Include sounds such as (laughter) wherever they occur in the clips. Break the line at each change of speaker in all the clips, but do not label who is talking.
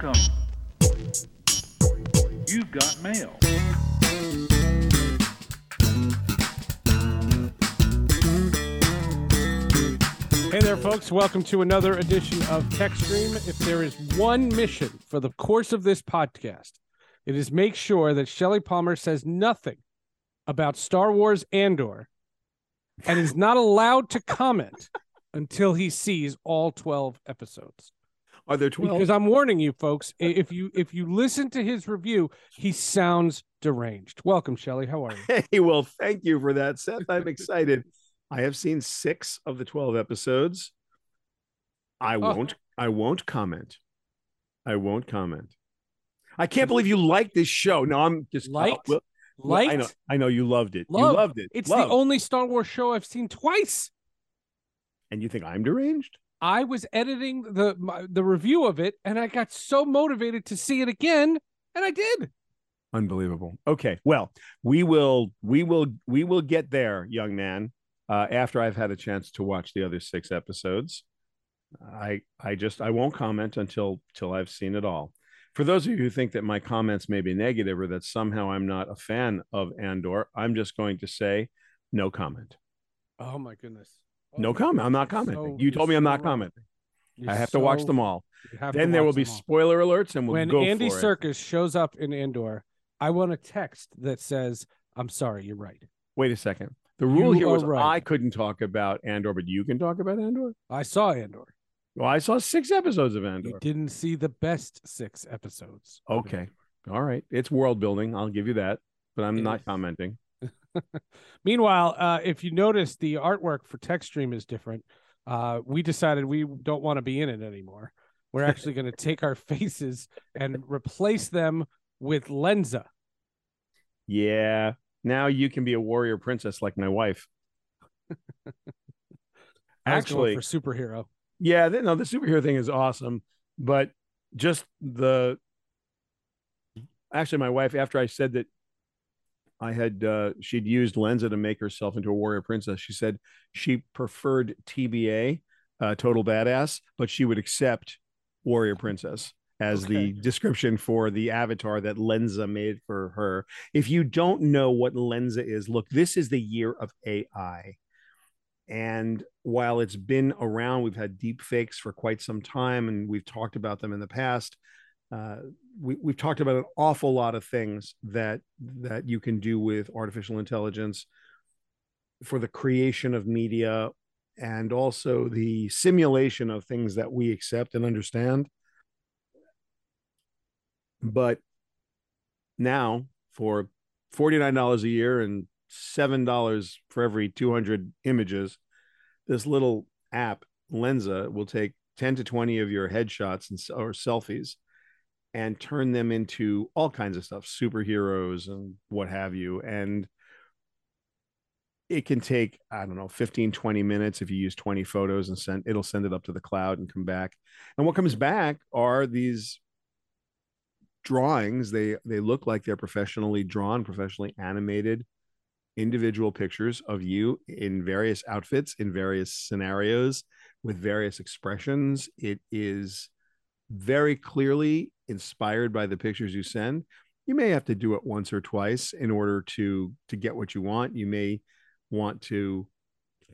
Welcome. You've got mail.
Hey there, folks. Welcome to another edition of TechStream. If there is one mission for the course of this podcast, it is make sure that Shelly Palmer says nothing about Star Wars Andor and is not allowed to comment until he sees all 12 episodes.
Are there 12?
Because I'm warning you folks, if you if you listen to his review, he sounds deranged. Welcome, Shelly. How are you? (laughs)
Hey, well, thank you for that, Seth. I'm excited. (laughs) I have seen six of the 12 episodes. I
Oh.
won't, I won't comment. I won't comment. I can't believe you like this show. No, I'm just uh,
Liked?
well, well, I know, I know you loved it.
Loved.
You loved it.
It's
Loved.
the only Star Wars show I've seen twice.
and you think I'm deranged?
I was editing the my, the review of it, and I got so motivated to see it again, and I did.
Unbelievable. Okay. Well, we will we will we will get there, young man, uh, after I've had a chance to watch the other six episodes. I I just I won't comment until till I've seen it all. For those of you who think that my comments may be negative or that somehow I'm not a fan of Andor, I'm just going to say no comment.
Oh my goodness! Oh
No comment. I'm not commenting.
so-
you told me I'm not commenting. I have to watch them all. Then there will be spoiler alerts and we'll
when
go
Andy. Circus shows up in Andor. I want a text that says, "I'm sorry, you're right."
Wait a second. The rule
You
here was
right.
I couldn't talk about Andor, but you can talk about Andor.
I saw Andor.
Well, I saw six episodes of Andor.
You didn't see the best six episodes.
Okay. All right. It's world building. I'll give you that, but I'm
It
not
is.
commenting. (laughs)
Meanwhile, uh, if you notice, the artwork for TechStream is different. Uh, we decided we don't want to be in it anymore. We're (laughs) actually going to take our faces and replace them with Lensa.
Yeah. Now you can be a warrior princess like my wife. (laughs) Actually,
for superhero.
yeah, no, the superhero thing is awesome, but just the actually, my wife, after I said that I had uh, she'd used Lensa to make herself into a warrior princess, she said she preferred TBA, uh, total badass, but she would accept warrior princess as the description for the avatar that Lensa made for her. If you don't know what Lensa is, look, this is the year of AI. And while it's been around, we've had deep fakes for quite some time, and we've talked about them in the past. Uh, we, we've talked about an awful lot of things that that you can do with artificial intelligence for the creation of media and also the simulation of things that we accept and understand. But now, for $49 a year and $7 for every 200 images, this little app, Lensa, will take 10 to 20 of your headshots and, or selfies and turn them into all kinds of stuff, superheroes and what have you. And it can take, I don't know, 15, 20 minutes if you use 20 photos and send it'll send it up to the cloud and come back. And what comes back are these drawings. They they look like they're professionally drawn, professionally animated individual pictures of you in various outfits, in various scenarios, with various expressions. It is very clearly inspired by the pictures you send. You may have to do it once or twice in order to to get what you want. You may want to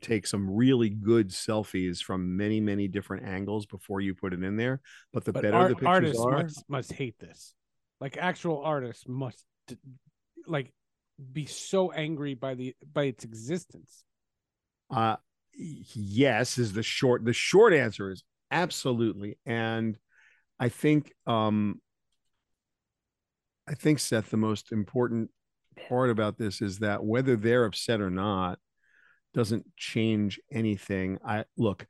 take some really good selfies from many many different angles before you put it in there. But the
But
better
art-
the pictures
artists
are,
must, must hate this. Like actual artists must like be so angry by the by its existence.
Uh yes is the short the short answer is absolutely. And I think um I think Seth the most important part about this is that whether they're upset or not doesn't change anything. I look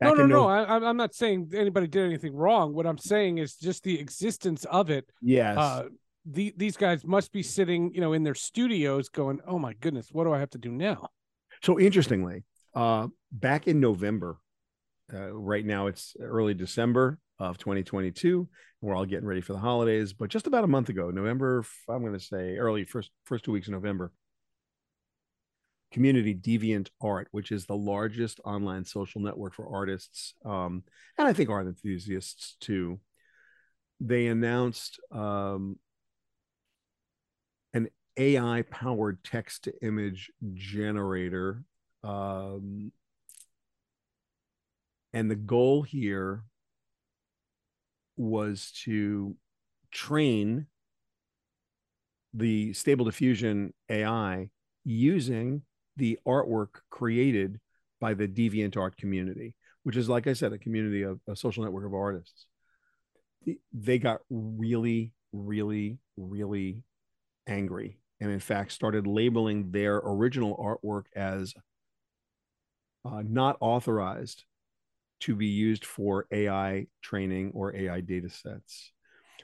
No,
back
no, no. I, I'm- I'm not saying anybody did anything wrong. What I'm saying is just the existence of it.
Yes.
Uh, the, these guys must be sitting, you know, in their studios, going, "Oh my goodness, what do I have to do now?"
So interestingly, uh, back in November, uh, right now it's early December of 2022. We're all getting ready for the holidays, but just about a month ago, November, I'm going to say early first first two weeks in November, Community Deviant Art, which is the largest online social network for artists, um, and I think art enthusiasts too, they announced um, an AI powered text to image generator. Um, and the goal here was to train the stable diffusion AI using the artwork created by the DeviantArt community, which is, like I said, a community of a social network of artists. They got really, really, really angry and, in fact, started labeling their original artwork as uh, not authorized to be used for AI training or AI data sets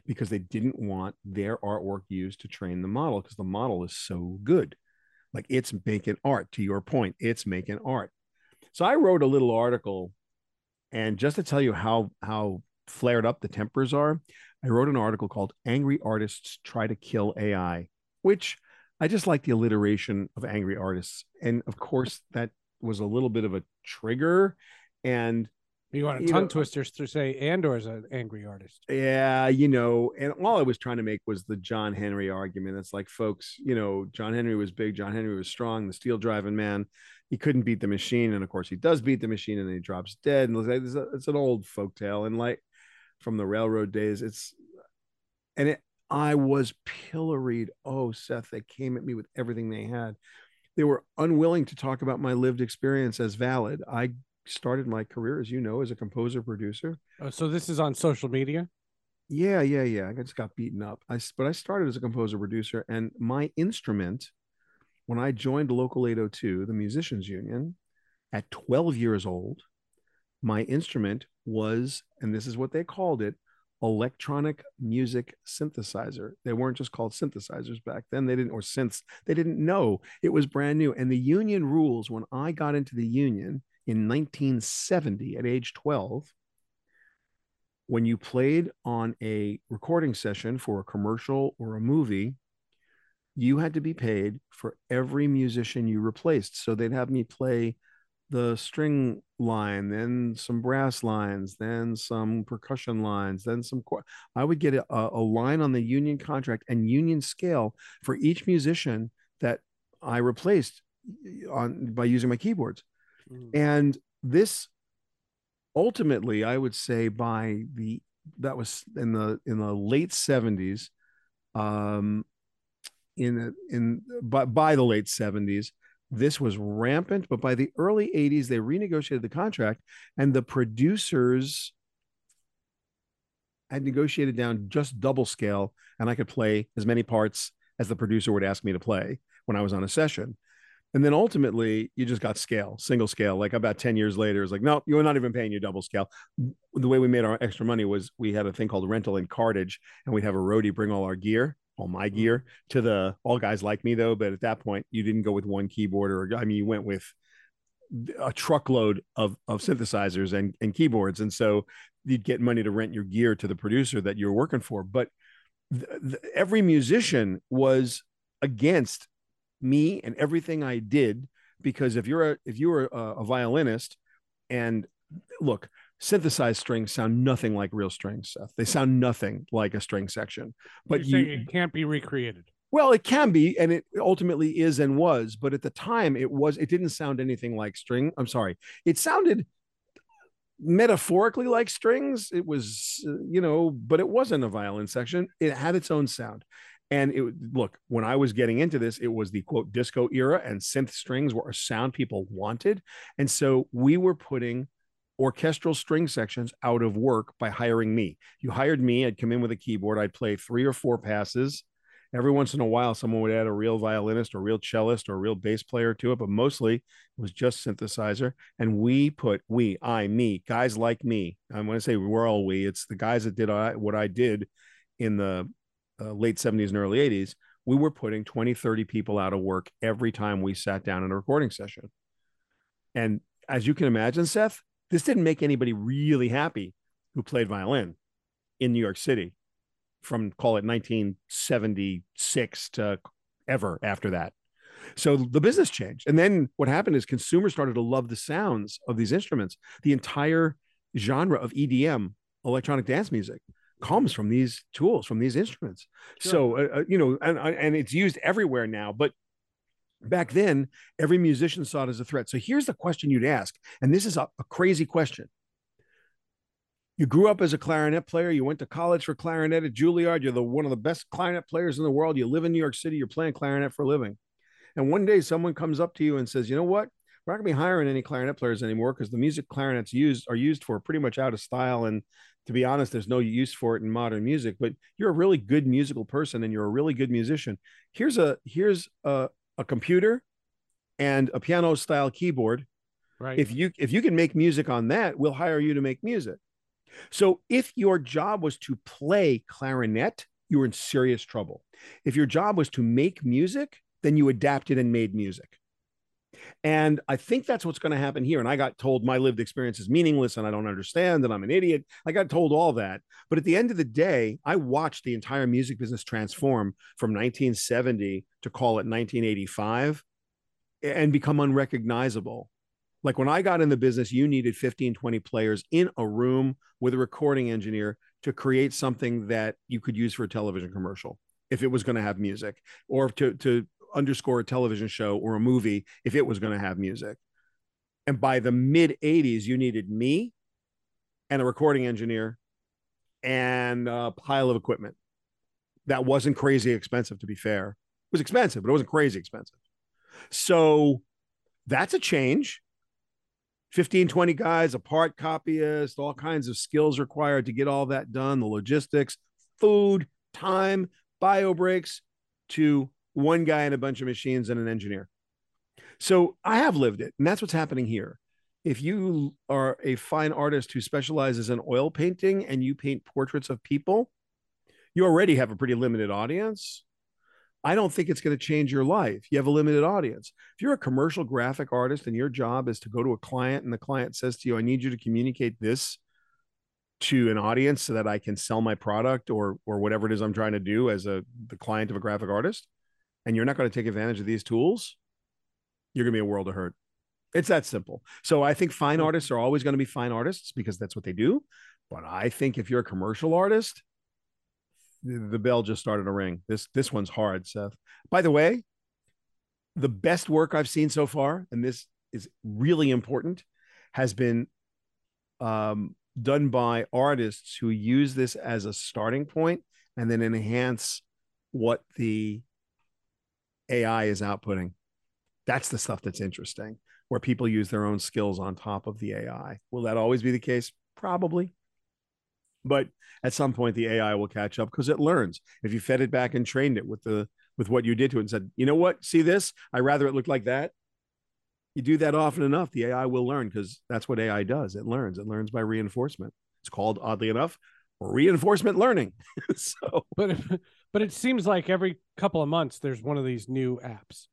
because they didn't want their artwork used to train the model because the model is so good. Like it's making art, to your point, it's making art. So I wrote a little article, and just to tell you how how flared up the tempers are, I wrote an article called "Angry Artists Try to Kill AI," which I just like the alliteration of angry artists, and of course that was a little bit of a trigger, and
you want a tongue uh, twister to say Andor's an angry artist.
Yeah, you know, and all I was trying to make was the John Henry argument. It's like, folks, you know, John Henry was big, John Henry was strong, the steel driving man. He couldn't beat the machine, and of course, he does beat the machine, and then he drops dead. And it's, it's an old folk tale, and like from the railroad days, it's and it. I was pilloried. Oh, Seth, they came at me with everything they had. They were unwilling to talk about my lived experience as valid. I started my career, as you know, as a composer producer.
Oh, so this is on social media.
Yeah, yeah, yeah. I just got beaten up. I but I started as a composer producer, and my instrument, when I joined Local 802, the Musicians Union, at 12 years old, my instrument was, and this is what they called it, electronic music synthesizer. They weren't just called synthesizers back then. They didn't, or synths, they didn't know it was brand new. And the union rules, when I got into the union, in 1970 at age 12 when you played on a recording session for a commercial or a movie you had to be paid for every musician you replaced. So they'd have me play the string line then some brass lines then some percussion lines then some i would get a, a line on the union contract and union scale for each musician that i replaced on by using my keyboards Mm. And this ultimately, I would say by the that was in the in the late 70s, um, in in by, by the late 70s, this was rampant. But by the early 80s, they renegotiated the contract, and the producers had negotiated down just double scale, and I could play as many parts as the producer would ask me to play when I was on a session. And then ultimately, you just got scale, single scale. Like about 10 years later, it's like, no, you're not even paying your double scale. The way we made our extra money was we had a thing called rental and cartage, and we'd have a roadie bring all our gear, all my mm-hmm. gear to the all guys like me, though. But at that point, you didn't go with one keyboard or, I mean, you went with a truckload of, of synthesizers and, and keyboards. And so you'd get money to rent your gear to the producer that you're working for. But th- th- every musician was against me and everything I did because if you're a if you were a, a violinist and look synthesized strings sound nothing like real strings Seth. they sound nothing like a string section but
you it can't be recreated.
Well it can be and it ultimately is and was but at the time it was it didn't sound anything like string i'm sorry it sounded metaphorically like strings. It was uh, you know but it wasn't a violin section. It had its own sound and it look, when I was getting into this, it was the quote disco era, and synth strings were a sound people wanted. And so we were putting orchestral string sections out of work by hiring me. You hired me, I'd come in with a keyboard, I'd play three or four passes. Every once in a while, someone would add a real violinist or real cellist or a real bass player to it, but mostly it was just synthesizer. And we put we, I, me, guys like me. I'm going to say we're all we. It's the guys that did what I did in the uh, late 70s and early 80s, we were putting 20, 30 people out of work every time we sat down in a recording session. And as you can imagine, Seth, this didn't make anybody really happy who played violin in New York City from call it 1976 to ever after that. So the business changed. And then what happened is consumers started to love the sounds of these instruments. The entire genre of EDM, electronic dance music, comes from these tools, from these instruments.
Sure.
So, uh, uh, you know, and and it's used everywhere now. But back then, every musician saw it as a threat. So here's the question you'd ask, and this is a, a crazy question. You grew up as a clarinet player. You went to college for clarinet at Juilliard. You're the one of the best clarinet players in the world. You live in New York City. You're playing clarinet for a living. And one day, someone comes up to you and says, "You know what? We're not going to be hiring any clarinet players anymore because the music clarinets used are used for pretty much out of style. And to be honest, there's no use for it in modern music. But you're a really good musical person and you're a really good musician. Here's a here's a, a computer and a piano style keyboard.
Right.
If you if you can make music on that, we'll hire you to make music. So if your job was to play clarinet, you were in serious trouble. If your job was to make music, then you adapted and made music. And I think that's what's going to happen here. And I got told my lived experience is meaningless and I don't understand and I'm an idiot. I got told all that. But at the end of the day, I watched the entire music business transform from 1970 to call it 1985 and become unrecognizable. Like when I got in the business, you needed 15, 20 players in a room with a recording engineer to create something that you could use for a television commercial if it was going to have music or to, to underscore a television show or a movie if it was going to have music. And by the mid 80s, you needed me and a recording engineer and a pile of equipment. That wasn't crazy expensive, to be fair. It was expensive, but it wasn't crazy expensive. So that's a change. 15, 20 guys, a part copyist, all kinds of skills required to get all that done, the logistics, food, time, bio breaks to one guy and a bunch of machines and an engineer. So I have lived it, and that's what's happening here. If you are a fine artist who specializes in oil painting and you paint portraits of people, you already have a pretty limited audience. I don't think it's going to change your life. You have a limited audience. If you're a commercial graphic artist and your job is to go to a client and the client says to you, I need you to communicate this to an audience so that I can sell my product or or whatever it is I'm trying to do as a the client of a graphic artist, and you're not going to take advantage of these tools, you're going to be a world of hurt. It's that simple. So I think fine artists are always going to be fine artists because that's what they do. But I think if you're a commercial artist, the bell just started to ring. This this one's hard, Seth. By the way, the best work I've seen so far, and this is really important, has been um, done by artists who use this as a starting point and then enhance what the AI is outputting. That's the stuff that's interesting, where people use their own skills on top of the AI. Will that always be the case? Probably. But at some point, the AI will catch up because it learns. If you fed it back and trained it with the with what you did to it and said, you know what, see this? I rather it looked like that. You do that often enough, the AI will learn because that's what AI does. It learns. It learns by reinforcement. It's called, oddly enough, reinforcement learning. (laughs) so,
but but it seems like every couple of months there's one of these new apps,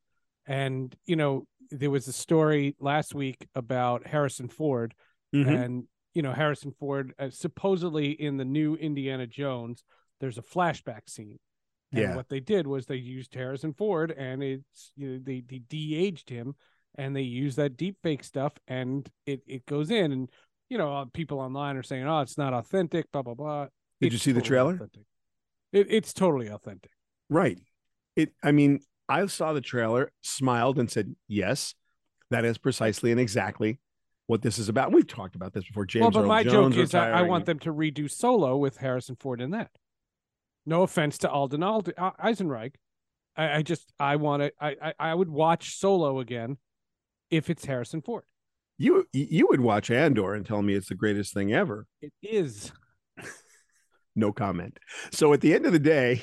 and you know there was a story last week about Harrison Ford,
mhm.
and you know Harrison Ford uh, supposedly in the new Indiana Jones there's a flashback scene. And
Yeah.
what they did was they used Harrison Ford and it's you know they they de-aged him and they use that deep fake stuff and it it goes in and you know uh, people online are saying oh it's not authentic blah blah blah.
Did you
It's
see the trailer?
authentic. It, it's totally authentic.
right. It, I mean, I saw the trailer, smiled, and said, yes, that is precisely and exactly what this is about. We've talked about this before. James
well, but
Earl
my
Jones
joke is I, I want them to redo Solo with Harrison Ford in that. No offense to Alden Ald- uh, Ehrenreich. I, I just I want to I, I I would watch Solo again if it's Harrison Ford.
you you would watch Andor and tell me it's the greatest thing ever.
It is. (laughs)
no comment. So at the end of the day,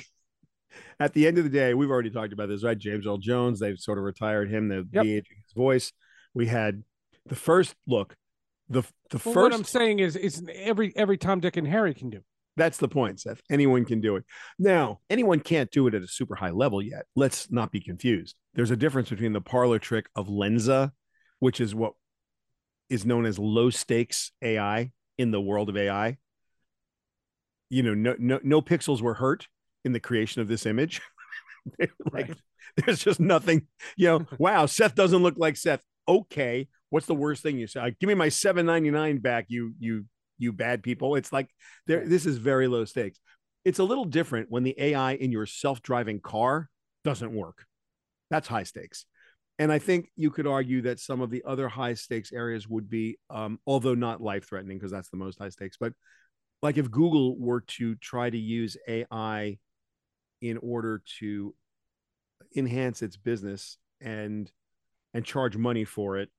(laughs) at the end of the day, we've already talked about this, right? James Earl Jones, they've sort of retired him, the
Yep.
his voice. We had the first look, the the
Well, what I'm saying is is every every Tom, Dick, and Harry can do.
That's the point, Seth. Anyone can do it. Now, anyone can't do it at a super high level yet. Let's not be confused. There's a difference between the parlor trick of Lensa, which is what is known as low stakes AI in the world of AI. You know, no no no pixels were hurt in the creation of this image. (laughs) Like
Right.
there's just nothing, you know, (laughs) wow, Seth doesn't look like Seth. Okay, what's the worst thing you say? Give me my 799 back, you you you bad people. It's like there. This is very low stakes. It's a little different when the AI in your self-driving car doesn't work. That's high stakes. And I think you could argue that some of the other high stakes areas would be, um, although not life threatening, because that's the most high stakes, but like if Google were to try to use AI in order to enhance its business and and charge money for it,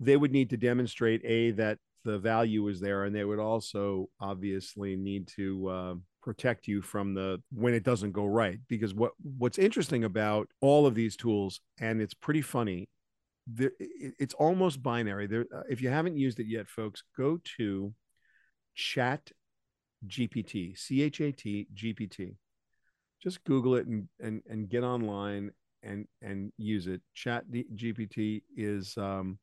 they would need to demonstrate a that the value is there, and they would also obviously need to uh, protect you from the when it doesn't go right. Because what what's interesting about all of these tools, and it's pretty funny, there, it's almost binary. There, uh, if you haven't used it yet, folks, go to Chat GPT, C H A T GPT. Just Google it and and and get online and and use it. Chat GPT is um,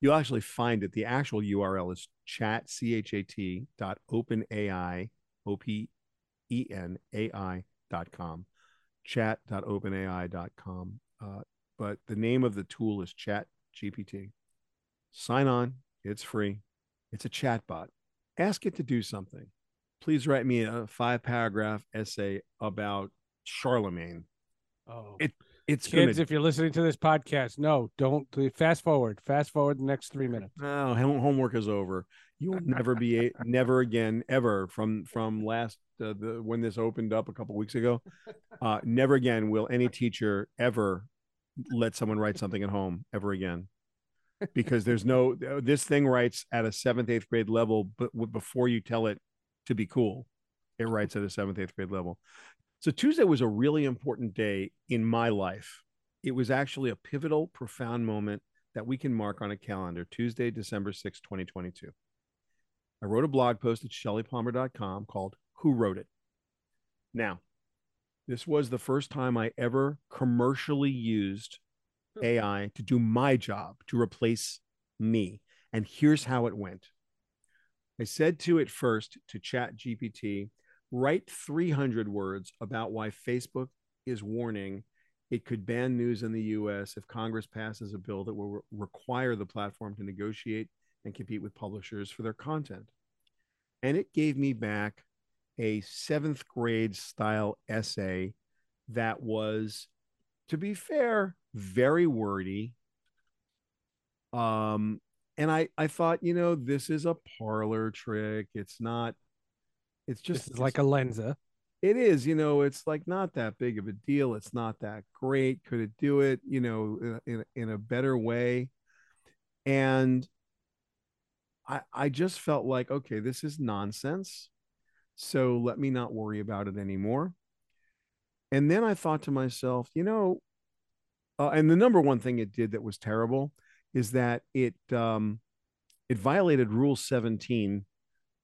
you'll actually find it. The actual URL is chat c h a t dot open ai o p e n a i dot com, chat dot openai dot com. Uh, but the name of the tool is Chat GPT. Sign on. It's free. It's a chat bot. Ask it to do something. Please write me a five paragraph essay about Charlemagne.
Oh,
It it's
kids,
gonna
if you're listening to this podcast, no, don't fast forward. Fast forward the next three minutes.
No, homework is over. You will never be a, (laughs) never again ever from from last uh, the when this opened up a couple weeks ago. (laughs) Uh, never again will any teacher ever let someone write something at home ever again, because there's no this thing writes at a seventh eighth grade level, but before you tell it to be cool, it writes at a seventh eighth grade level. So Tuesday was a really important day in my life. It was actually a pivotal, profound moment that we can mark on a calendar Tuesday, December 6, 2022. I wrote a blog post at shellypalmer.com called Who Wrote It? Now, this was the first time I ever commercially used AI to do my job, to replace me. And here's how it went I said to it first to Chat GPT, write 300 words about why Facebook is warning it could ban news in the US if Congress passes a bill that will re- require the platform to negotiate and compete with publishers for their content. And it gave me back a seventh grade style essay that was, to be fair, very wordy. Um, and I, I thought, you know, this is a parlor trick. It's not, it's just
is like a lensa.
it is you know it's like not that big of a deal it's not that great could it do it you know in, in, in a better way and i i just felt like okay this is nonsense so let me not worry about it anymore and then i thought to myself you know uh, and the number one thing it did that was terrible is that it um it violated rule 17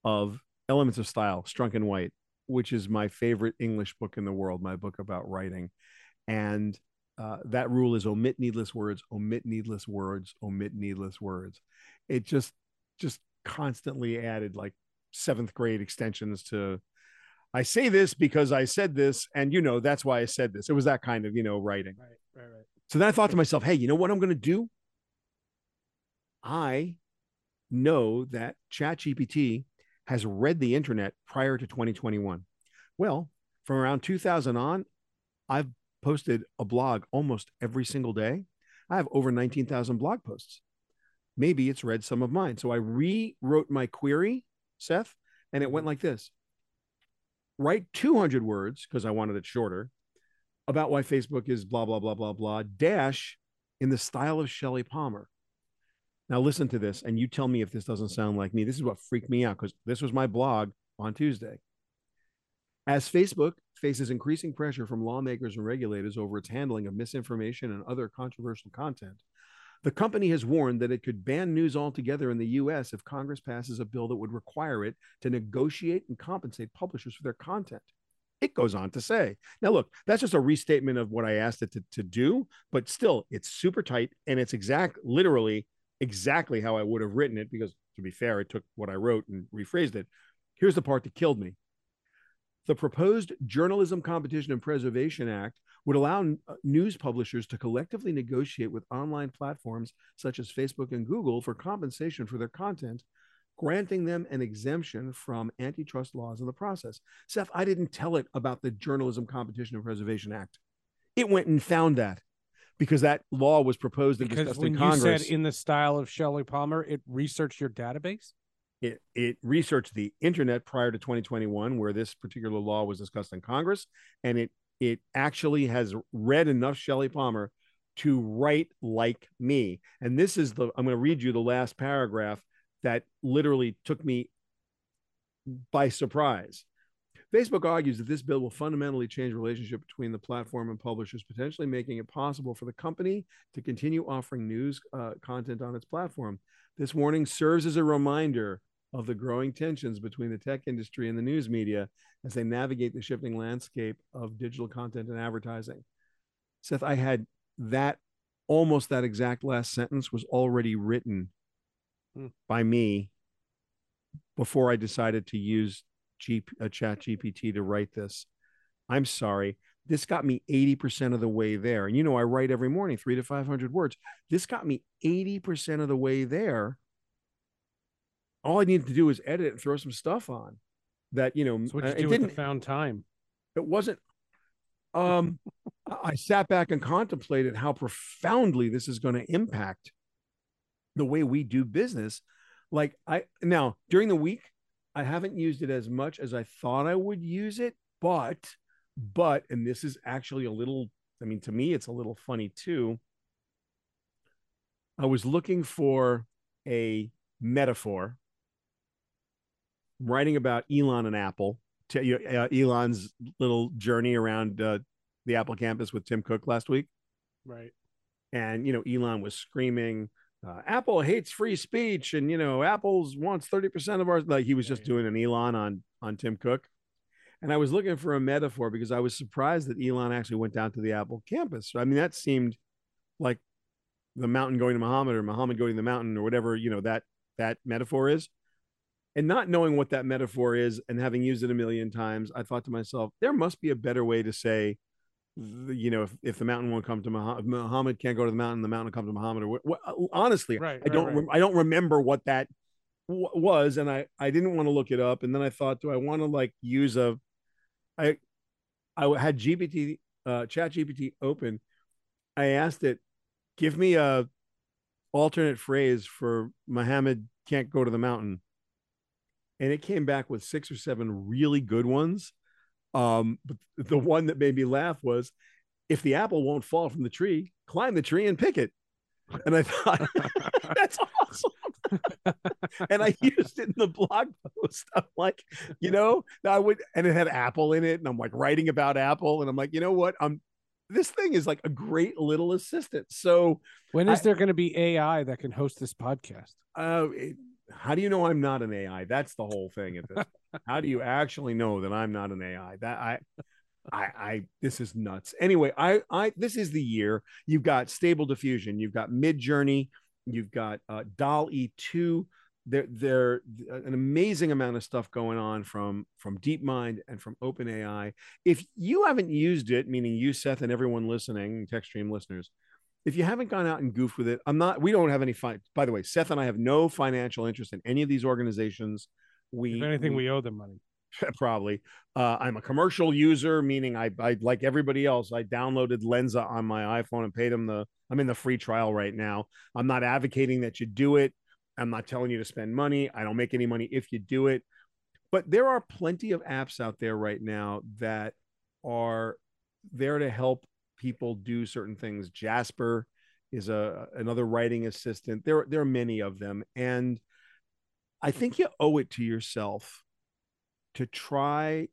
of elements of style strunk and white which is my favorite English book in the world, my book about writing. And uh, that rule is omit needless words, omit needless words, omit needless words. It just just constantly added like seventh grade extensions to I say this because I said this, and you know that's why I said this. It was that kind of you know writing.
Right, right, right.
So then I thought to myself, hey, you know what I'm going to do? I know that ChatGPT has read the internet prior to 2021. Well, from around 2000 on, I've posted a blog almost every single day. I have over 19,000 blog posts. Maybe it's read some of mine. So I rewrote my query, Seth, and it went like this write 200 words because I wanted it shorter about why Facebook is blah, blah, blah, blah, blah, dash in the style of Shelly Palmer. Now, listen to this, and you tell me if this doesn't sound like me. This is what freaked me out because this was my blog on Tuesday. As Facebook faces increasing pressure from lawmakers and regulators over its handling of misinformation and other controversial content, the company has warned that it could ban news altogether in the US if Congress passes a bill that would require it to negotiate and compensate publishers for their content. It goes on to say, now look, that's just a restatement of what I asked it to, to do, but still, it's super tight and it's exact, literally exactly how I would have written it because, to be fair, it took what I wrote and rephrased it. Here's the part that killed me. The proposed Journalism Competition and Preservation Act would allow uh, news publishers to collectively negotiate with online platforms such as Facebook and Google for compensation for their content, granting them an exemption from antitrust laws in the process. Seth, I didn't tell it about the Journalism Competition and Preservation Act. It went and found that because that law was proposed and
Because
discussed
when
in
you
Congress.
said in the style of Shelly Palmer, it researched your database.
it, it researched the internet prior to 2021 where this particular law was discussed in congress and it it actually has read enough shelly palmer to write like me and this is the i'm going to read you the last paragraph that literally took me by surprise Facebook argues that this bill will fundamentally change the relationship between the platform and publishers, potentially making it possible for the company to continue offering news uh, content on its platform. This warning serves as a reminder of the growing tensions between the tech industry and the news media as they navigate the shifting landscape of digital content and advertising. Seth, I had that almost that exact last sentence was already written. By me before I decided to use G, uh, Chat GPT to write this. I'm sorry. This got me 80% of the way there. And you know, I write every morning three to 500 words. This got me 80% of the way there. All I needed to do was edit and throw some stuff on that, you know,
That's what you
uh,
do
it
with
didn't,
the found time.
it wasn't, um, (laughs) I sat back and contemplated how profoundly this is going to impact the way we do business. Like I now during the week, I haven't used it as much as I thought I would use it, but but and this is actually a little I mean to me it's a little funny too. I was looking for a metaphor writing about Elon and Apple, know, uh, Elon's little journey around uh, the Apple campus with Tim Cook last week
Right.
and you know Elon was screaming uh, Apple hates free speech and you know Apple's wants 30% of our like he was just doing an Elon on on Tim Cook. And I was looking for a metaphor because I was surprised that Elon actually went down to the Apple campus. I mean that seemed like the mountain going to Muhammad or Muhammad going to the mountain or whatever you know that that metaphor is. And not knowing what that metaphor is and having used it a million times I thought to myself there must be a better way to say you know, if, if the mountain won't come to Muhammad, Muhammad can't go to the mountain, the mountain will come to Muhammad. Or what, what, honestly,
Right,
I don't,
right.
I don't remember what that w- was, and I, I didn't want to look it up. And then I thought, do I want to like use a, I, I had GPT, uh, Chat GPT open. I asked it, give me a alternate phrase for Muhammad can't go to the mountain, and it came back with six or seven really good ones. Um, but the one that made me laugh was if the apple won't fall from the tree, climb the tree and pick it. And I thought, (laughs) that's awesome. and I used it in the blog post. I'm like, you know, I would, and it had Apple in it. And I'm like writing about Apple. And I'm like, you know what? I'm, this thing is like a great little assistant. So,
When is
I-
there going to be AI that can host this podcast?
uh, it, how do you know I'm not an AI? That's the whole thing at this. how do you actually know that I'm not an AI? That I, I, I, this is nuts. Anyway, I, I, this is the year. You've got Stable Diffusion. You've got Mid Journey. You've got uh, Doll E two. There, there, an amazing amount of stuff going on from from DeepMind and from OpenAI. If you haven't used it, meaning you, Seth, and everyone listening, TechStream listeners, if you haven't gone out and goofed with it, I'm not. We don't have any. By the way, Seth and I have no financial interest in any of these organizations. We,
If anything, we owe them money. (laughs)
probably. Uh, I'm a commercial user, meaning I, I like everybody else. I downloaded Lensa on my iPhone and paid them the. I'm in the free trial right now. I'm not advocating that you do it. I'm not telling you to spend money. I don't make any money if you do it. But there are plenty of apps out there right now that are there to help people do certain things. Jasper is a another writing assistant. There there are many of them, and I think you owe it to yourself to try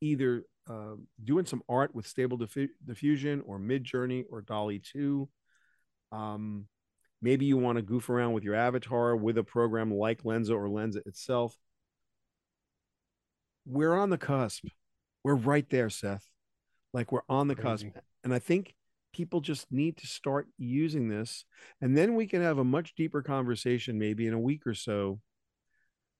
either uh, doing some art with Stable Diffu- Diffusion or Mid Journey or DALL-E Two. Um, maybe you want to goof around with your avatar with a program like Lensa or Lensa itself. We're on the cusp. We're right there, Seth. Like we're on the cusp. And I think people just need to start using this. And then we can have a much deeper conversation, maybe in a week or so,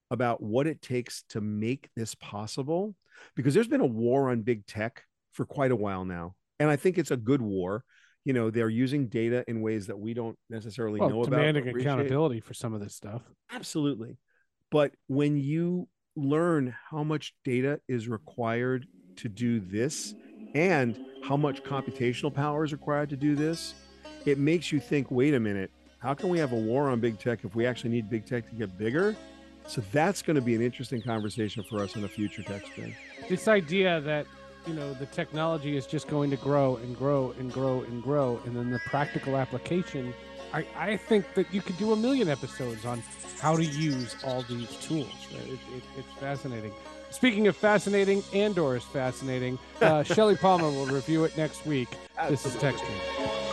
about what it takes to make this possible. Because there's been a war on big tech for quite a while now. And I think it's a good war. You know, they're using data in ways that we don't necessarily know
Well,
about.
demanding accountability for some of this stuff.
Absolutely. But when you learn how much data is required to do this and how much computational power is required to do this, it makes you think wait a minute, how can we have a war on big tech if we actually need big tech to get bigger? So that's going to be an interesting conversation for us in a future tech.
This idea that you know the technology is just going to grow and grow and grow and grow, and then the practical application. I, I think that you could do a million episodes on how to use all these tools. It, it, it's fascinating. Speaking of fascinating, Andor is fascinating. Uh, (laughs) Shelly Palmer will review it next week. This is TechStream.